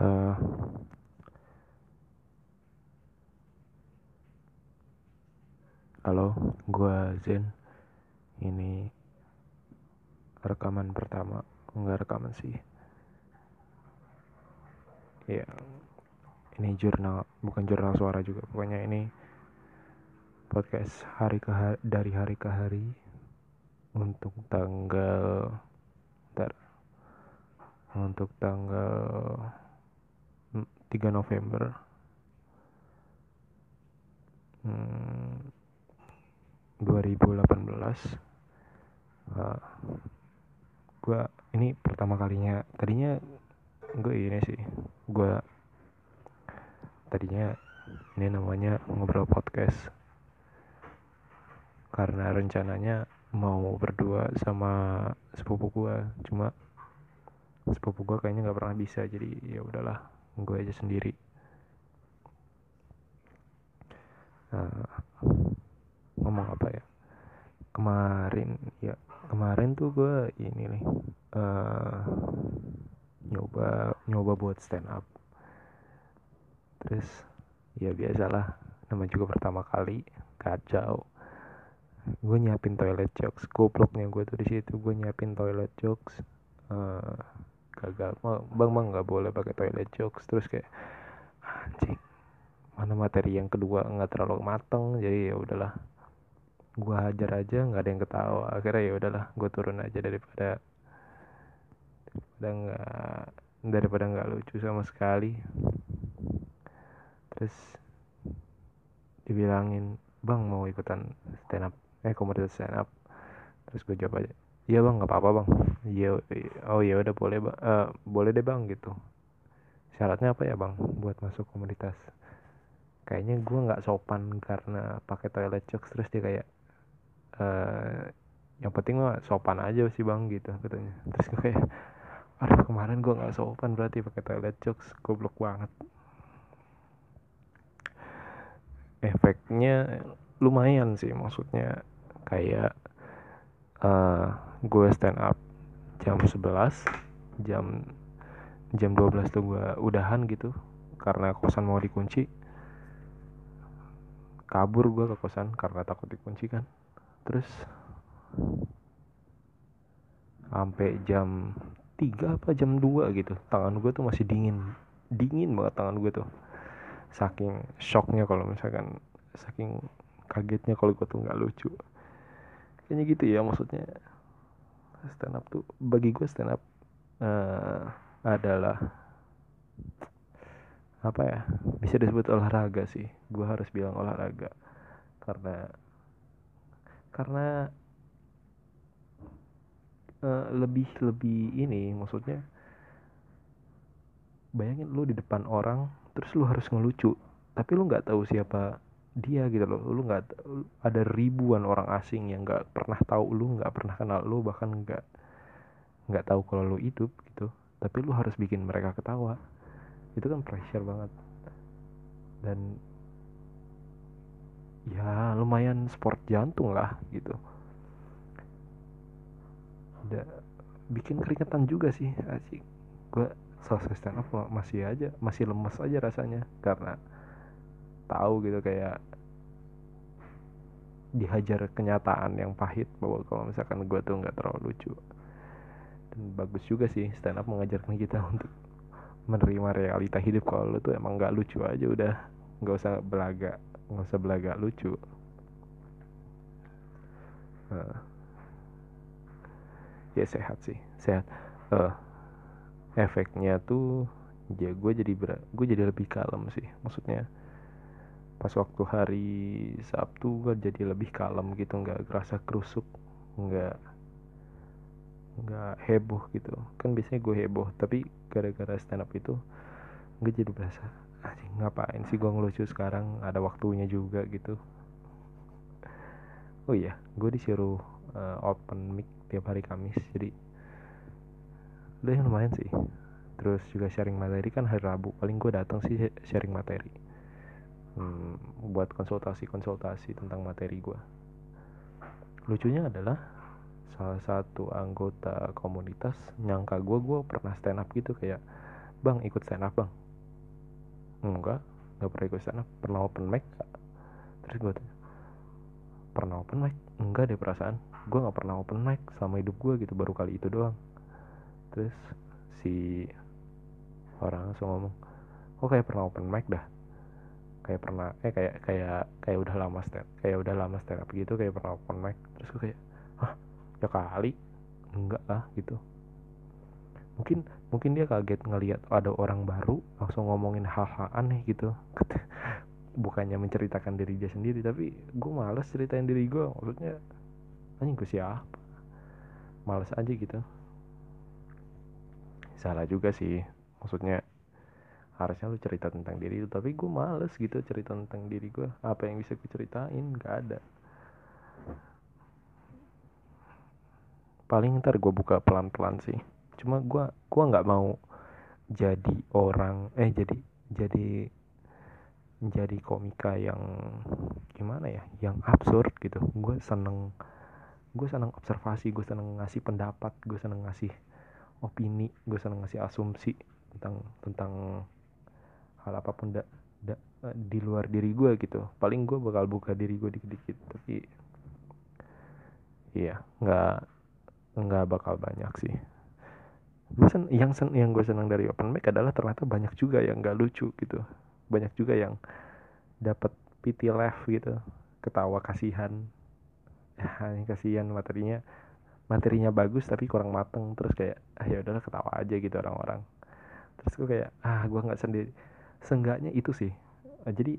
uh, halo gue Zen. Ini rekaman pertama enggak rekaman sih. Ya ini jurnal bukan jurnal suara juga. Pokoknya ini podcast hari ke hari, dari hari ke hari untuk tanggal ntar untuk tanggal 3 November. Hmm, 2018 uh, gue ini pertama kalinya tadinya gue ini sih gue tadinya ini namanya ngobrol podcast. Karena rencananya mau berdua sama sepupu gue cuma sepupu gue kayaknya nggak pernah bisa jadi ya udahlah gue aja sendiri. Nah, ngomong apa ya? Kemarin ya kemarin tuh gue ini nih uh, nyoba nyoba buat stand up. Terus ya biasalah nama juga pertama kali kacau. Gue nyiapin toilet jokes gobloknya gue tuh di situ gue nyiapin toilet jokes uh, gagal. Bang bang nggak boleh pakai toilet jokes. Terus kayak anjing mana materi yang kedua nggak terlalu mateng. Jadi ya udahlah gue hajar aja nggak ada yang ketawa. Akhirnya ya udahlah gue turun aja daripada daripada nggak daripada nggak lucu sama sekali. Terus dibilangin bang mau ikutan stand up? Eh komunitas stand up? Terus gue jawab aja iya bang nggak apa-apa bang. Iya oh ya udah boleh bang uh, boleh deh bang gitu. Syaratnya apa ya bang buat masuk komunitas? Kayaknya gue nggak sopan karena pakai toilet jokes terus dia kayak uh, yang penting mah sopan aja sih bang gitu katanya. Terus gue kayak aduh kemarin gue nggak sopan berarti pakai toilet jokes goblok banget. Efeknya lumayan sih maksudnya kayak uh, gue stand up jam 11 jam jam 12 tuh gue udahan gitu karena kosan mau dikunci. Kabur gue ke kosan karena takut dikunci kan. Terus sampai jam 3 apa jam 2 gitu tangan gue tuh masih dingin dingin banget tangan gue tuh. Saking shocknya kalau misalkan saking kagetnya kalau gue tuh nggak lucu kayaknya gitu ya maksudnya. Stand up tuh bagi gue stand up uh, adalah apa ya bisa disebut olahraga sih. Gue harus bilang olahraga karena karena uh, lebih lebih ini maksudnya bayangin lu di depan orang terus lu harus ngelucu tapi lu nggak tahu siapa dia gitu loh. Lu nggak ada ribuan orang asing yang nggak pernah tahu lu nggak pernah kenal lu bahkan nggak nggak tahu kalau lu hidup gitu. Tapi lu harus bikin mereka ketawa. Itu kan pressure banget. Dan ya lumayan sport jantung lah gitu. Udah bikin keringetan juga sih asik. Gue selesai stand up masih aja masih lemes aja rasanya. Karena tahu gitu kayak dihajar kenyataan yang pahit bahwa kalau misalkan gue tuh nggak terlalu lucu. Dan bagus juga sih stand up mengajarkan kita untuk menerima realita hidup. Kalau lu tuh emang nggak lucu aja udah nggak usah belaga nggak usah belaga lucu. Uh, ya sehat sih sehat. Uh, efeknya tuh ya gue jadi gue jadi lebih kalem sih maksudnya pas waktu hari Sabtu gue jadi lebih kalem gitu nggak kerasa kerusuk nggak nggak heboh gitu. Kan biasanya gue heboh tapi gara-gara stand up itu gue jadi berasa anjing ngapain sih gue ngelucu sekarang? Ada waktunya juga gitu. Oh iya gue disuruh uh, open mic tiap hari Kamis jadi udah lumayan sih. Terus juga sharing materi kan hari Rabu paling gue datang sih sharing materi hmm, buat konsultasi-konsultasi tentang materi gue lucunya adalah salah satu anggota komunitas nyangka gue gue pernah stand up gitu kayak bang ikut stand up bang? Enggak nggak pernah ikut stand up pernah open mic terus gue tanya pernah open mic? Enggak deh perasaan. Gue nggak pernah open mic selama hidup gue gitu baru kali itu doang. Terus si orang langsung ngomong oh pernah open mic dah kayak pernah eh kayak kayak kayak udah lama stand kayak udah lama stand up gitu kayak pernah open mic terus gue kayak ah ya kali? Enggak lah gitu. Mungkin mungkin dia kaget ngelihat ada orang baru langsung ngomongin hal-hal aneh gitu. Bukannya menceritakan diri dia sendiri tapi gue males ceritain diri gue maksudnya anjing gue siapa? Males aja gitu. Salah juga sih. Maksudnya harusnya lu cerita tentang diri itu tapi gue males gitu cerita tentang diri gue apa yang bisa gue ceritain gak ada. Paling ntar gue buka pelan-pelan sih. Cuma gue gue nggak mau jadi orang eh jadi jadi jadi komika yang gimana ya? Yang absurd gitu. Gue seneng gue seneng observasi gue seneng ngasih pendapat gue seneng ngasih opini gue seneng ngasih asumsi tentang tentang hal apa pun da, da, di luar diri gue gitu. Paling gue bakal buka diri gue dikit-dikit tapi iya nggak nggak bakal banyak sih. Gue sen yang sen yang gue senang dari open mic adalah ternyata banyak juga yang nggak lucu gitu. Banyak juga yang dapat pity laugh gitu ketawa kasihan. Ya kasihan materinya materinya bagus tapi kurang mateng. Terus kayak ah ya udahlah ketawa aja gitu orang-orang. Terus gue kayak ah gue nggak sendiri seenggaknya itu sih. Uh, jadi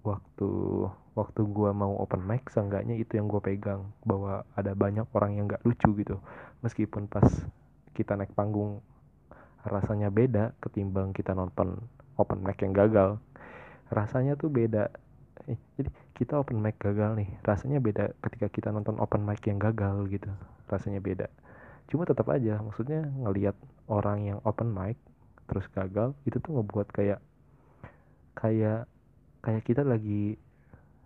waktu waktu gue mau open mic seenggaknya itu yang gue pegang bahwa ada banyak orang yang nggak lucu gitu. Meskipun pas kita naik panggung rasanya beda ketimbang kita nonton open mic yang gagal. Rasanya tuh beda eh, jadi kita open mic gagal nih rasanya beda ketika kita nonton open mic yang gagal gitu. Rasanya beda. Cuma tetap aja maksudnya ngelihat orang yang open mic terus gagal itu tuh ngebuat kayak kayak kayak kita lagi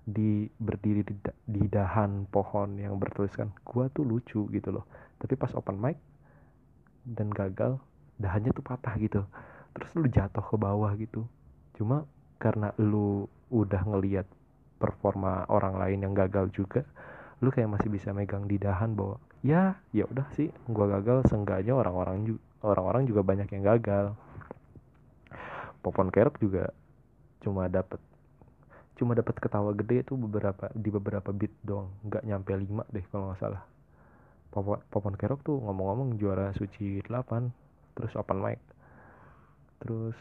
di berdiri di, di dahan pohon yang bertuliskan gua tuh lucu gitu loh. Tapi pas open mic dan gagal dahannya tuh patah gitu. Terus lu jatuh ke bawah gitu. Cuma karena lu udah ngeliat performa orang lain yang gagal juga lu kayak masih bisa megang di dahan bahwa ya ya udah sih gua gagal. Seenggaknya orang-orang orang-orang juga banyak yang gagal. Popon kerok juga cuma dapat cuma dapat ketawa gede itu beberapa di beberapa beat doang. Nggak nyampe 5 deh kalau nggak salah. Popon, popon kerok tuh ngomong-ngomong juara suci 8 terus open mic. Terus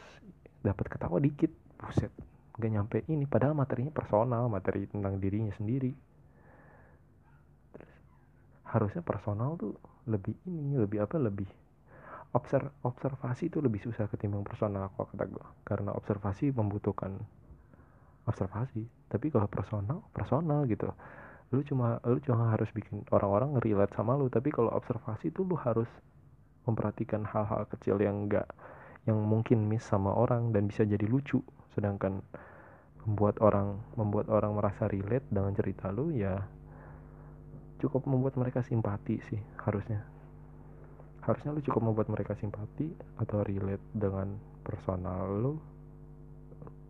dapat ketawa dikit buset nggak nyampe ini. Padahal materinya personal materi tentang dirinya sendiri. Terus harusnya personal tuh lebih ini lebih apa lebih observ observasi itu lebih susah ketimbang personal kalau kata gue karena observasi membutuhkan observasi. Tapi kalau personal personal gitu. Lu cuma lu cuma harus bikin orang-orang relate sama lu. Tapi kalau observasi itu lu harus memperhatikan hal-hal kecil yang enggak yang mungkin miss sama orang dan bisa jadi lucu. Sedangkan membuat orang membuat orang merasa relate dengan cerita lu ya cukup membuat mereka simpati sih harusnya harusnya lu cukup membuat mereka simpati atau relate dengan personal lu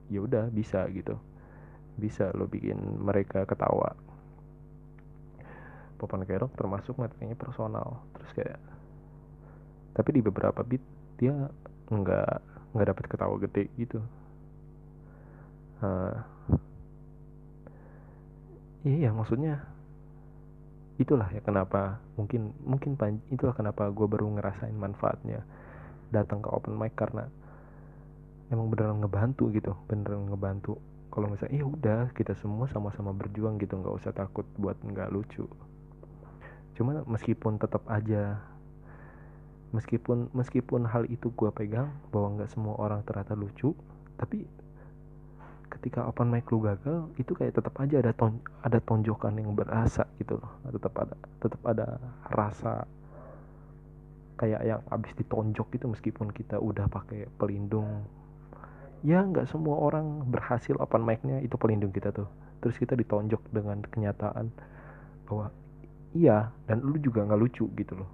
ya udah bisa gitu. Bisa lo bikin mereka ketawa. Popan Kerok termasuk materinya personal. Terus kayak tapi di beberapa beat dia nggak nggak dapat ketawa gede gitu. Uh, iya maksudnya itulah ya kenapa mungkin mungkin itulah kenapa gue baru ngerasain manfaatnya datang ke open mic karena emang beneran ngebantu gitu beneran ngebantu. Kalau misalnya iya udah kita semua sama-sama berjuang gitu nggak usah takut buat nggak lucu. Cuman meskipun tetap aja meskipun meskipun hal itu gue pegang bahwa nggak semua orang ternyata lucu tapi ketika open mic lu gagal itu kayak tetap aja ada ton ada tonjokan yang berasa gitu loh. Tetap ada tetap ada rasa kayak yang abis ditonjok gitu meskipun kita udah pakai pelindung. Ya nggak semua orang berhasil open mic-nya itu pelindung kita tuh. Terus kita ditonjok dengan kenyataan bahwa iya dan lu juga nggak lucu gitu loh.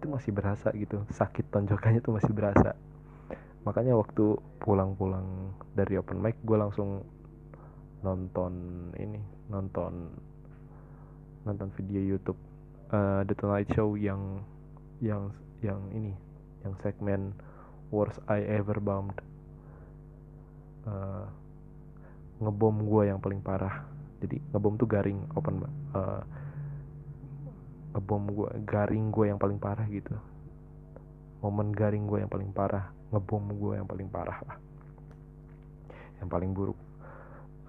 Itu masih berasa gitu sakit tonjokannya tuh masih berasa makanya waktu pulang-pulang dari open mic gue langsung nonton ini nonton nonton video YouTube uh, The Tonight Show yang yang yang ini yang segmen Worst I Ever Bombed. Uh, ngebom gue yang paling parah. Jadi ngebom tuh garing open uh, ngebom gue garing gue yang paling parah gitu. Momen garing gue yang paling parah ngebom gue yang paling parah lah. Yang paling buruk.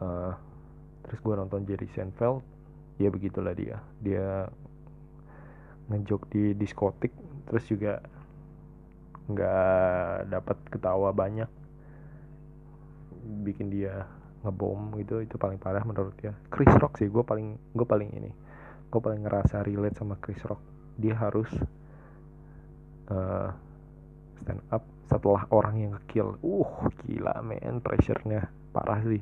Uh, terus gue nonton Jerry Seinfeld ya begitulah dia. Dia ngejok di diskotik terus juga nggak dapat ketawa banyak. Bikin dia ngebom gitu itu paling parah menurut dia. Chris Rock sih gue paling gue paling ini gue paling ngerasa relate sama Chris Rock. Dia harus uh, stand up setelah orang yang kill uh gila men pressure-nya. Parah sih.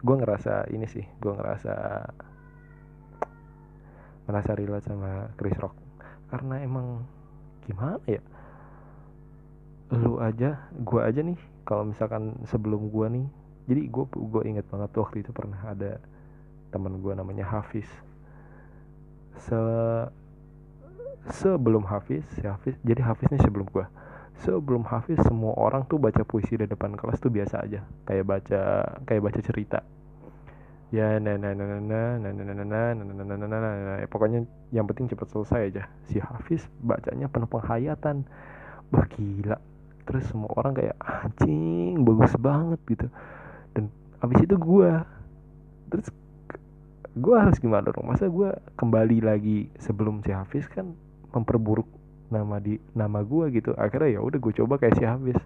Gue ngerasa ini sih gue ngerasa ngerasa relate sama Chris Rock. Karena emang gimana ya? Lu aja gue aja nih kalau misalkan sebelum gue nih jadi gue gue inget banget waktu itu pernah ada teman gue namanya Hafiz. Se sebelum Hafiz si Hafiz jadi Hafiz nih sebelum gue sebelum Hafiz semua orang tuh baca puisi di depan kelas tuh biasa aja kayak baca kayak baca cerita ya nah nah nah nah nah nah nah nah nah nah nah nah nah nah pokoknya yang penting cepat selesai aja si Hafiz bacanya penuh penghayatan bah gila terus semua orang kayak anjing bagus banget gitu dan abis itu gue terus gue harus gimana dong masa gue kembali lagi sebelum si Hafiz kan memperburuk nama di nama gue gitu. Akhirnya ya udah gue coba kayak si Hafiz.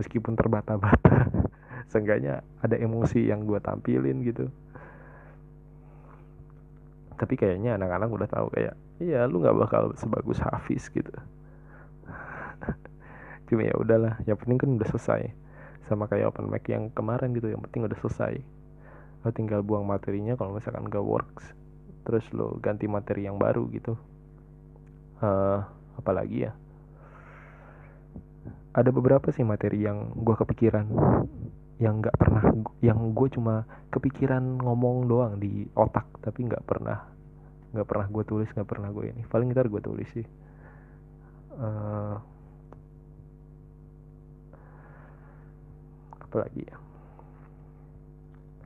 Meskipun terbata-bata seenggaknya ada emosi yang gue tampilin gitu. Tapi kayaknya anak-anak udah tahu kayak iya lu nggak bakal sebagus Hafiz gitu. Cuma ya udahlah yang penting kan udah selesai. Sama kayak open mic yang kemarin gitu yang penting udah selesai. Lo tinggal buang materinya kalau misalkan gak works terus lo ganti materi yang baru gitu. Uh, apalagi ya. Ada beberapa sih materi yang gue kepikiran yang nggak pernah yang gue cuma kepikiran ngomong doang di otak tapi nggak pernah nggak pernah gue tulis nggak pernah gue ini. Paling ntar gue tulis sih. Uh, apa lagi ya?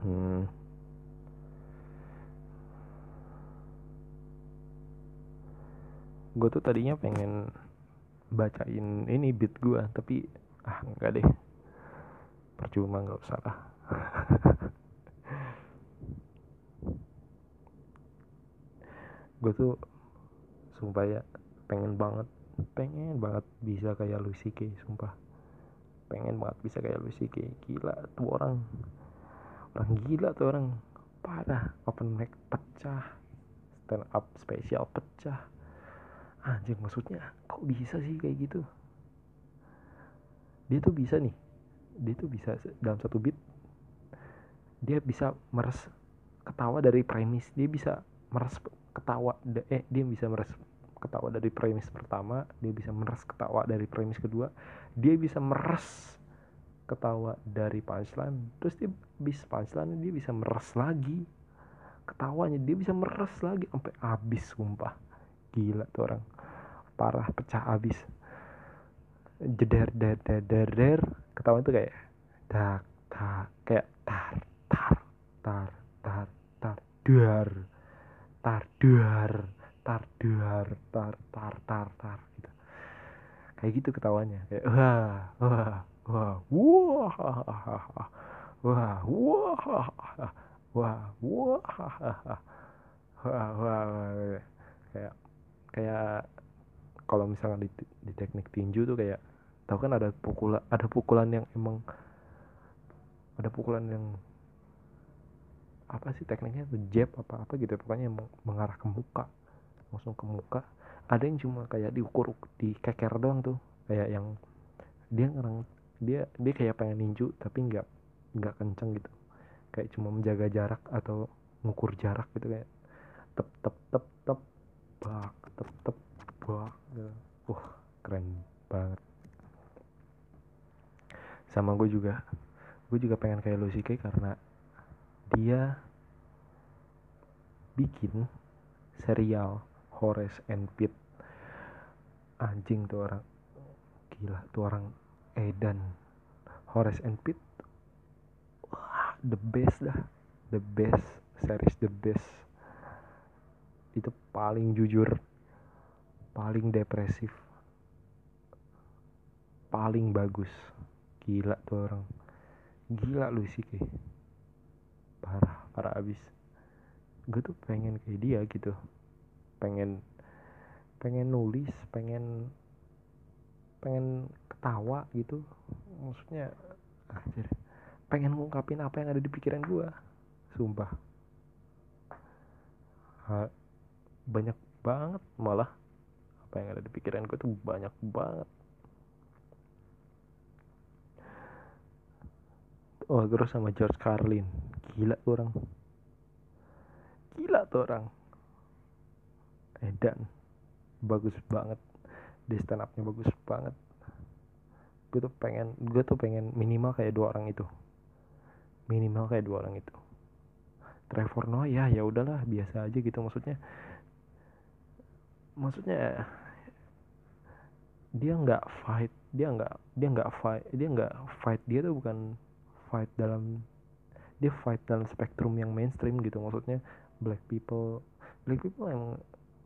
Hmm. Gue tuh tadinya pengen bacain ini beat gue tapi ah enggak deh. Percuma nggak usah lah. Gue tuh sumpah ya pengen banget pengen banget bisa kayak Lucy Kay sumpah. Pengen banget bisa kayak Lucy Kay gila tuh orang. Orang gila tuh orang. Parah open mic pecah. Stand up spesial pecah anjir maksudnya kok bisa sih kayak gitu? Dia tuh bisa nih. Dia tuh bisa dalam satu beat dia bisa meres ketawa dari premis. Dia bisa meres ketawa eh dia bisa meres ketawa dari premis pertama dia bisa meres ketawa dari premis kedua dia bisa meres ketawa dari punchline terus dia bis punchline dia bisa meres lagi. Ketawanya dia bisa meres lagi sampai habis sumpah. Gila tuh orang parah pecah habis jeder der der der der ketawa itu kayak tak tak kayak tar tar tar tar tar duar tar duar tar duar tar tar tar tar gitu kayak gitu ketawanya kayak wah wah wah wah wah wah wah wah wah wah kayak kayak kalau misalnya di, di teknik tinju tuh kayak tahu kan ada pukulan ada pukulan yang emang ada pukulan yang apa sih tekniknya tuh jab apa apa gitu pokoknya yang mengarah ke muka langsung ke muka. Ada yang cuma kayak diukur di keker doang tuh kayak yang dia ngerang dia dia kayak pengen ninju tapi nggak nggak kenceng gitu. Kayak cuma menjaga jarak atau ngukur jarak gitu kayak tep tep tep tep bak tep tep bak gitu. wah keren banget. Sama gue juga gue juga pengen kayak Lucy Kay karena dia bikin serial Horace and Pete. Anjing tuh orang gila tuh orang Edan. Horace and Pete wah the best dah. The best series the best. Itu paling jujur paling depresif. Paling bagus. Gila tuh orang. Gila lu sih kayak parah parah abis. Gue tuh pengen kayak dia gitu. Pengen pengen nulis pengen pengen ketawa gitu. Maksudnya anjir. Pengen ngungkapin apa yang ada di pikiran gue sumpah. Ha, banyak banget malah apa yang ada di pikiran gue tuh banyak banget. Oh terus sama George Carlin. Gila tuh orang. Gila tuh orang. Edan. Bagus banget. Di stand upnya bagus banget. Gue tuh pengen gue tuh pengen minimal kayak dua orang itu. Minimal kayak dua orang itu. Trevor Noah ya ya udahlah biasa aja gitu maksudnya. Maksudnya dia nggak fight dia nggak dia nggak fight dia nggak fight dia tuh bukan fight dalam dia fight dalam spektrum yang mainstream gitu. Maksudnya black people black people yang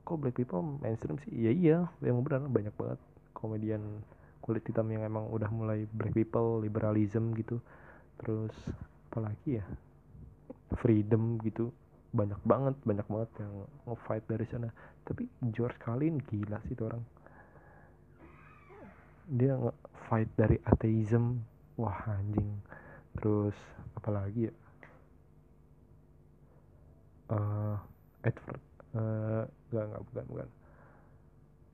kok black people mainstream sih? Iya iya yang benar banyak banget komedian kulit hitam yang emang udah mulai black people liberalism gitu. Terus apalagi ya? Freedom gitu. Banyak banget banyak banget yang nge-fight dari sana. Tapi George Carlin gila sih itu orang dia nge-fight dari atheism wah anjing. Terus apalagi ya? Uh, Edward uh, enggak bukan bukan.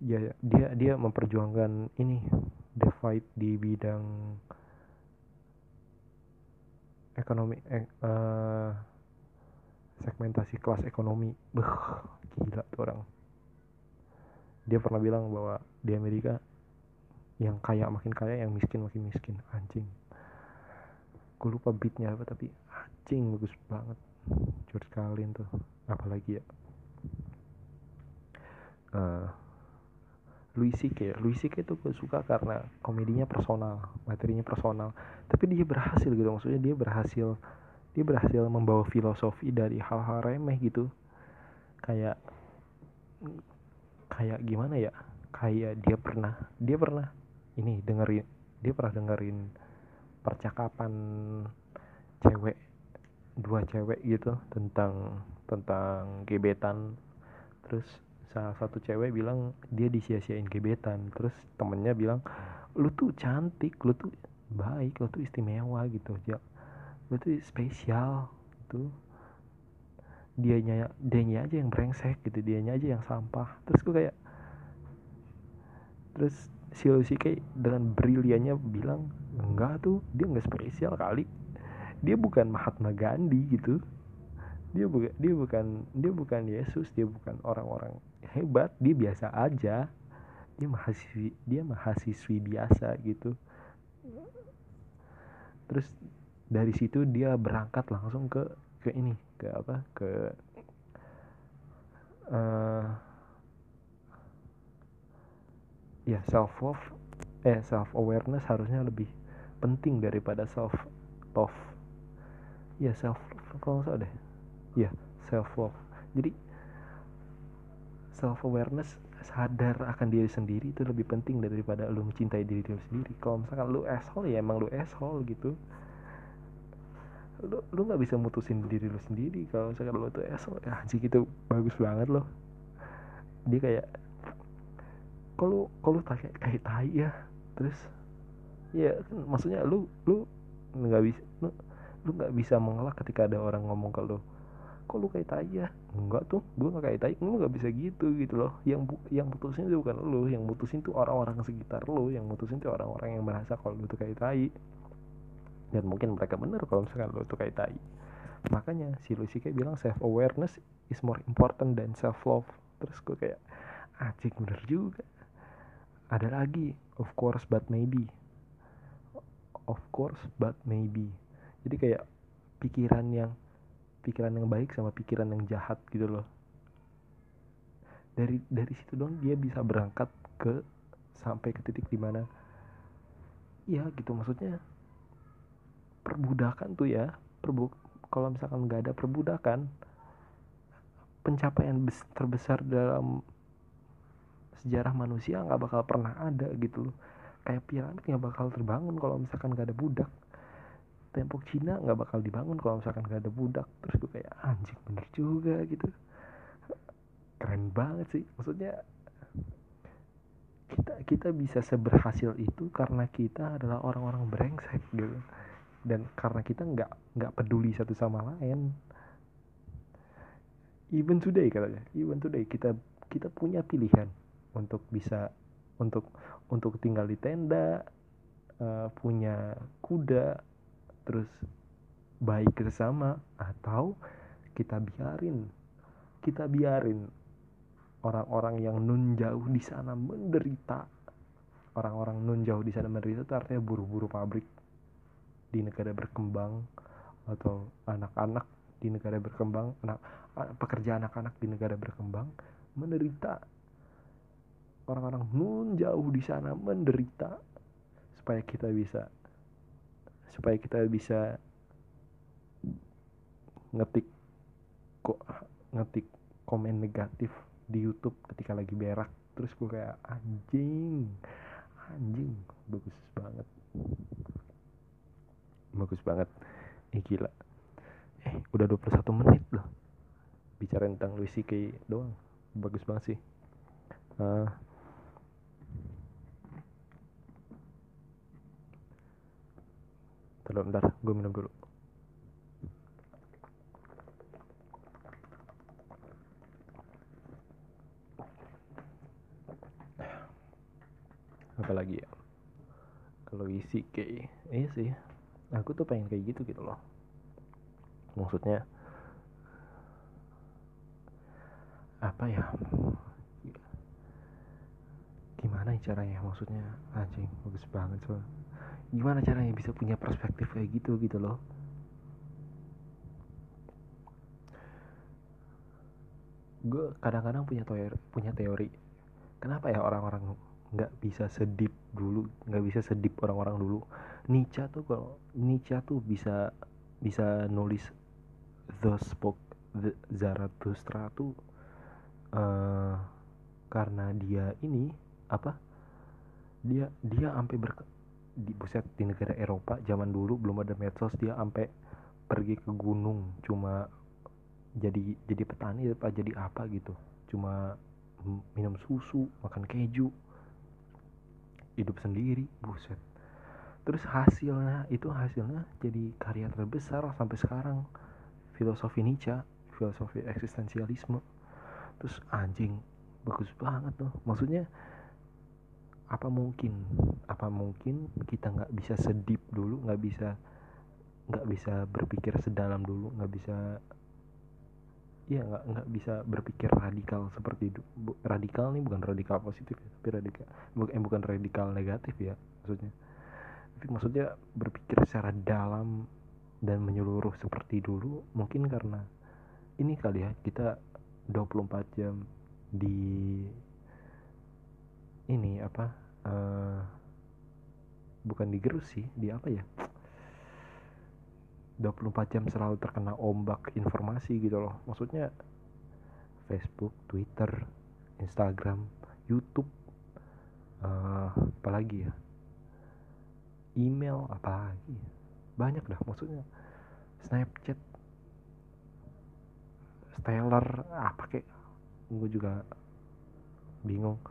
Ya, ya dia dia memperjuangkan ini the fight di bidang ekonomi eh, uh, segmentasi kelas ekonomi. Beh gila tuh orang. Dia pernah bilang bahwa di Amerika yang kaya makin kaya yang miskin makin miskin. Anjing. Gue lupa beatnya apa tapi anjing bagus banget. George Carlin tuh. Apalagi ya? Uh, Louis C.K. Louis C.K. tuh gue suka karena komedinya personal materinya personal. Tapi dia berhasil gitu maksudnya dia berhasil dia berhasil membawa filosofi dari hal-hal remeh gitu. Kayak kayak gimana ya? Kayak dia pernah dia pernah ini dengerin dia pernah dengerin percakapan cewek dua cewek gitu tentang tentang gebetan. Terus salah satu cewek bilang dia disia-siain gebetan. Terus temennya bilang lu tuh cantik lu tuh baik lu tuh istimewa gitu ya lu tuh spesial gitu. Dianya dianya aja yang brengsek gitu dianya aja yang sampah. Terus gue kayak terus si Lucy kayak dengan briliannya bilang enggak tuh dia nggak spesial kali. Dia bukan Mahatma Gandhi gitu. Dia bukan dia bukan dia bukan Yesus dia bukan orang-orang hebat dia biasa aja. Dia mahasiswi dia mahasiswi biasa gitu. Terus dari situ dia berangkat langsung ke ke ini ke apa ke uh, ya self love eh self awareness harusnya lebih penting daripada self love ya self love kalau nggak deh. Ya self love jadi self awareness sadar akan diri sendiri itu lebih penting daripada lu mencintai diri lu sendiri. Kalau misalkan lu asshole ya emang lu asshole gitu. Lu lu nggak bisa mutusin diri lu sendiri. Kalau misalkan lu tuh asshole ya sih gitu bagus banget loh. Dia kayak kalau kalau kayak kayak tai ya? Terus ya maksudnya lu lu nggak bisa lu lu nggak bisa mengelak ketika ada orang ngomong ke lu kok lu kayak tai ya? Enggak tuh gue nggak kayak tai lu nggak bisa gitu gitu loh. Yang yang putusin itu bukan lu yang putusin tuh orang-orang sekitar lu yang putusin tuh orang-orang yang merasa kalau lu tuh kayak tai. Dan mungkin mereka bener kalau misalkan lu tuh kayak tai. Makanya si Lucy kayak bilang self awareness is more important than self love terus gue kayak acik bener juga ada lagi. Of course but maybe. Of course but maybe. Jadi kayak pikiran yang pikiran yang baik sama pikiran yang jahat gitu loh. Dari dari situ dong dia bisa berangkat ke sampai ke titik di mana ya gitu. Maksudnya perbudakan tuh ya. Perbu kalau misalkan nggak ada perbudakan pencapaian terbesar dalam sejarah manusia nggak bakal pernah ada gitu loh. Kayak piramid nggak bakal terbangun kalau misalkan nggak ada budak. Tembok Cina nggak bakal dibangun kalau misalkan nggak ada budak. Terus gue kayak anjing bener juga gitu. Keren banget sih. Maksudnya kita kita bisa seberhasil itu karena kita adalah orang-orang brengsek gitu. Dan karena kita nggak nggak peduli satu sama lain. Even today katanya. Even today kita kita punya pilihan untuk bisa untuk untuk tinggal di tenda uh, punya kuda terus baik sesama atau kita biarin kita biarin orang-orang yang nun jauh di sana menderita. Orang-orang nun jauh di sana menderita itu artinya buru-buru pabrik di negara berkembang atau anak-anak di negara berkembang anak pekerja anak-anak di negara berkembang menderita orang-orang nun jauh di sana menderita supaya kita bisa supaya kita bisa ngetik kok ngetik komen negatif di YouTube ketika lagi berak. Terus gue kayak anjing anjing bagus banget. Bagus banget. Eh gila. Eh udah 21 menit loh. Bicara tentang Louis CK doang. Bagus banget sih. Uh, Bentar, bentar, gue minum dulu. Apa lagi ya? Kalau isi kayak, iya sih. Aku tuh pengen kayak gitu gitu loh. Maksudnya apa ya? Gimana caranya? Maksudnya anjing bagus banget so gimana caranya bisa punya perspektif kayak gitu gitu loh? Gue kadang-kadang punya teori punya teori. Kenapa ya orang-orang nggak bisa sedip dulu nggak bisa sedip orang-orang dulu? Nietzsche tuh kalau Nietzsche tuh bisa bisa nulis The Spoke the Zarathustra tuh uh, karena dia ini apa? Dia dia sampai di buset di negara Eropa zaman dulu belum ada medsos dia sampai pergi ke gunung cuma jadi jadi petani apa jadi apa gitu. Cuma minum susu makan keju hidup sendiri buset. Terus hasilnya itu hasilnya jadi karya terbesar sampai sekarang. Filosofi Nietzsche filosofi eksistensialisme. Terus anjing bagus banget tuh. Maksudnya apa mungkin? Apa mungkin kita nggak bisa sedip dulu nggak bisa nggak bisa berpikir sedalam dulu nggak bisa Iya nggak nggak bisa berpikir radikal seperti itu radikal nih bukan radikal positif ya, tapi radikal bukan eh, bukan radikal negatif ya maksudnya. Tapi maksudnya berpikir secara dalam dan menyeluruh seperti dulu mungkin karena ini kali ya kita 24 jam di ini apa uh, bukan digerus sih di apa ya 24 jam selalu terkena ombak informasi gitu loh. Maksudnya Facebook, Twitter, Instagram, YouTube uh, apalagi ya email apalagi banyak dah. Maksudnya Snapchat Stellar apa kayak gue juga bingung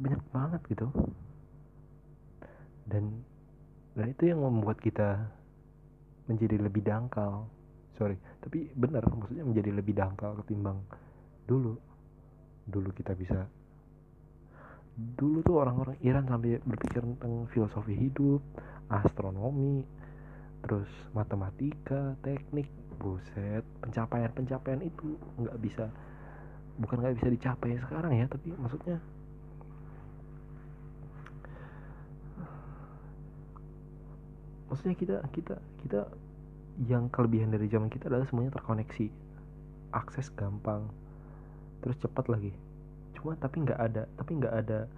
banyak banget gitu. Dan dan itu yang membuat kita menjadi lebih dangkal. Sorry tapi benar maksudnya menjadi lebih dangkal ketimbang dulu. Dulu kita bisa dulu tuh orang-orang Iran sampai berpikir tentang filosofi hidup astronomi terus matematika teknik buset pencapaian-pencapaian itu nggak bisa bukan nggak bisa dicapai sekarang ya tapi maksudnya maksudnya kita kita kita yang kelebihan dari zaman kita adalah semuanya terkoneksi. Akses gampang. Terus cepat lagi. Cuma tapi nggak ada tapi nggak ada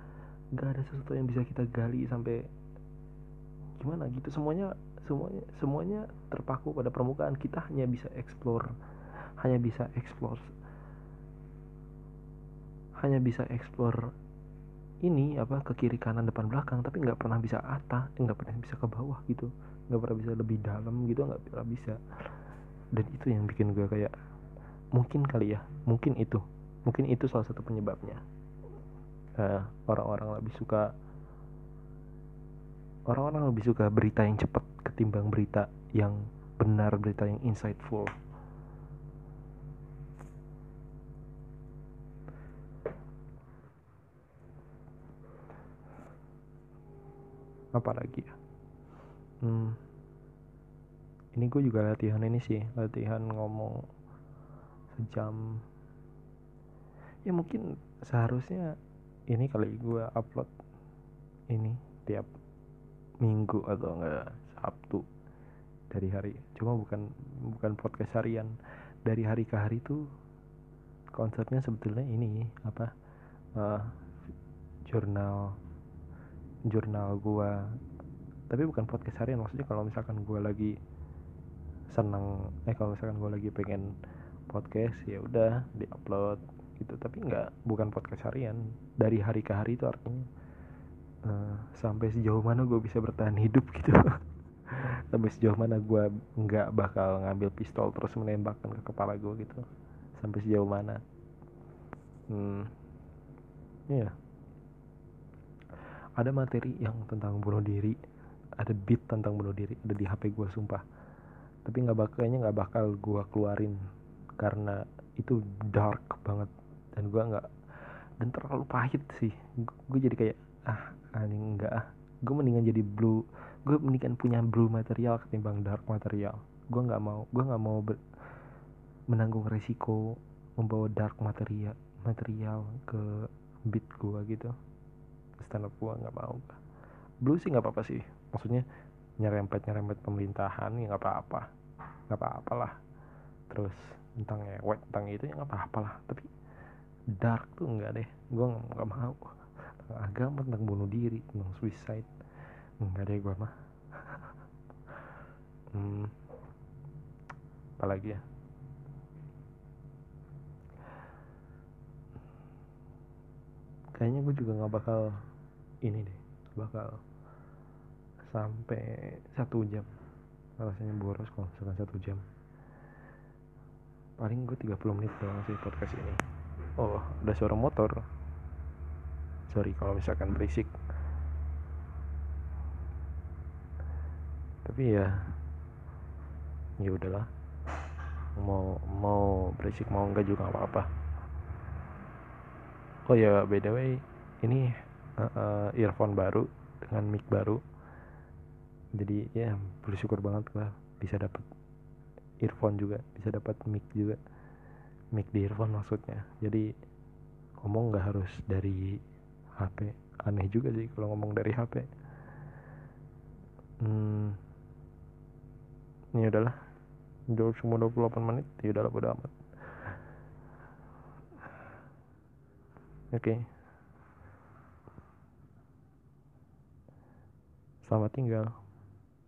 nggak ada sesuatu yang bisa kita gali sampai gimana gitu. Semuanya semuanya semuanya terpaku pada permukaan. Kita hanya bisa explore hanya bisa explore hanya bisa explore ini apa ke kiri kanan depan belakang tapi nggak pernah bisa atas nggak pernah bisa ke bawah gitu. Nggak pernah bisa lebih dalam gitu nggak pernah bisa. Dan itu yang bikin gue kayak mungkin kali ya mungkin itu. Mungkin itu salah satu penyebabnya. Orang orang-orang lebih suka orang-orang lebih suka berita yang cepat ketimbang berita yang benar berita yang insightful apa lagi ya? Hmm, ini gue juga latihan ini sih latihan ngomong sejam. Ya mungkin seharusnya ini kali gue upload ini tiap minggu atau enggak sabtu dari hari. Cuma bukan bukan podcast harian. Dari hari ke hari tuh konsepnya sebetulnya ini apa uh, jurnal jurnal gua. Tapi bukan podcast harian maksudnya kalau misalkan gua lagi seneng eh kalau misalkan gua lagi pengen podcast ya udah diupload gitu. Tapi nggak bukan podcast harian. Dari hari ke hari itu artinya uh, sampai sejauh mana gue bisa bertahan hidup gitu. Sampai sejauh mana gue nggak bakal ngambil pistol terus menembakkan ke kepala gue gitu. Sampai sejauh mana. Hmm. Ya yeah ada materi yang tentang bunuh diri ada beat tentang bunuh diri ada di HP gue sumpah. Tapi nggak bakal kayaknya nggak bakal gue keluarin karena itu dark banget. Dan gue nggak dan terlalu pahit sih. Gue jadi kayak ah anjing enggak ah. Gue mendingan jadi blue gue mendingan punya blue material ketimbang dark material. Gue nggak mau gue nggak mau menanggung resiko membawa dark material material ke beat gue gitu stand up gue nggak mau blue sih nggak apa-apa sih. Maksudnya nyerempet nyerempet pemerintahan ya nggak apa-apa. Nggak apa-apa lah. Terus tentang ngewek tentang itu ya nggak apa-apa lah. Tapi dark tuh nggak deh. Gue nggak mau. Tentang agama tentang bunuh diri tentang suicide. Nggak deh gue mah. Hmm, apalagi ya? Kayaknya gue juga nggak bakal ini deh bakal sampai satu jam. Rasanya boros kalau misalkan satu jam. Paling gue 30 menit doang sih podcast ini. Oh ada suara motor. Sorry kalau misalkan berisik. Tapi ya ya udahlah. Mau mau berisik mau enggak juga apa apa oh ya by the way ini uh, earphone baru dengan mic baru. Jadi ya bersyukur banget lah bisa dapat earphone juga bisa dapat mic juga. Mic di earphone maksudnya. Jadi ngomong nggak harus dari HP aneh juga sih kalau ngomong dari HP hmm ini udahlah. Jauh cuma 28 menit ya udahlah bodo amat. Oke. Okay. Selamat tinggal.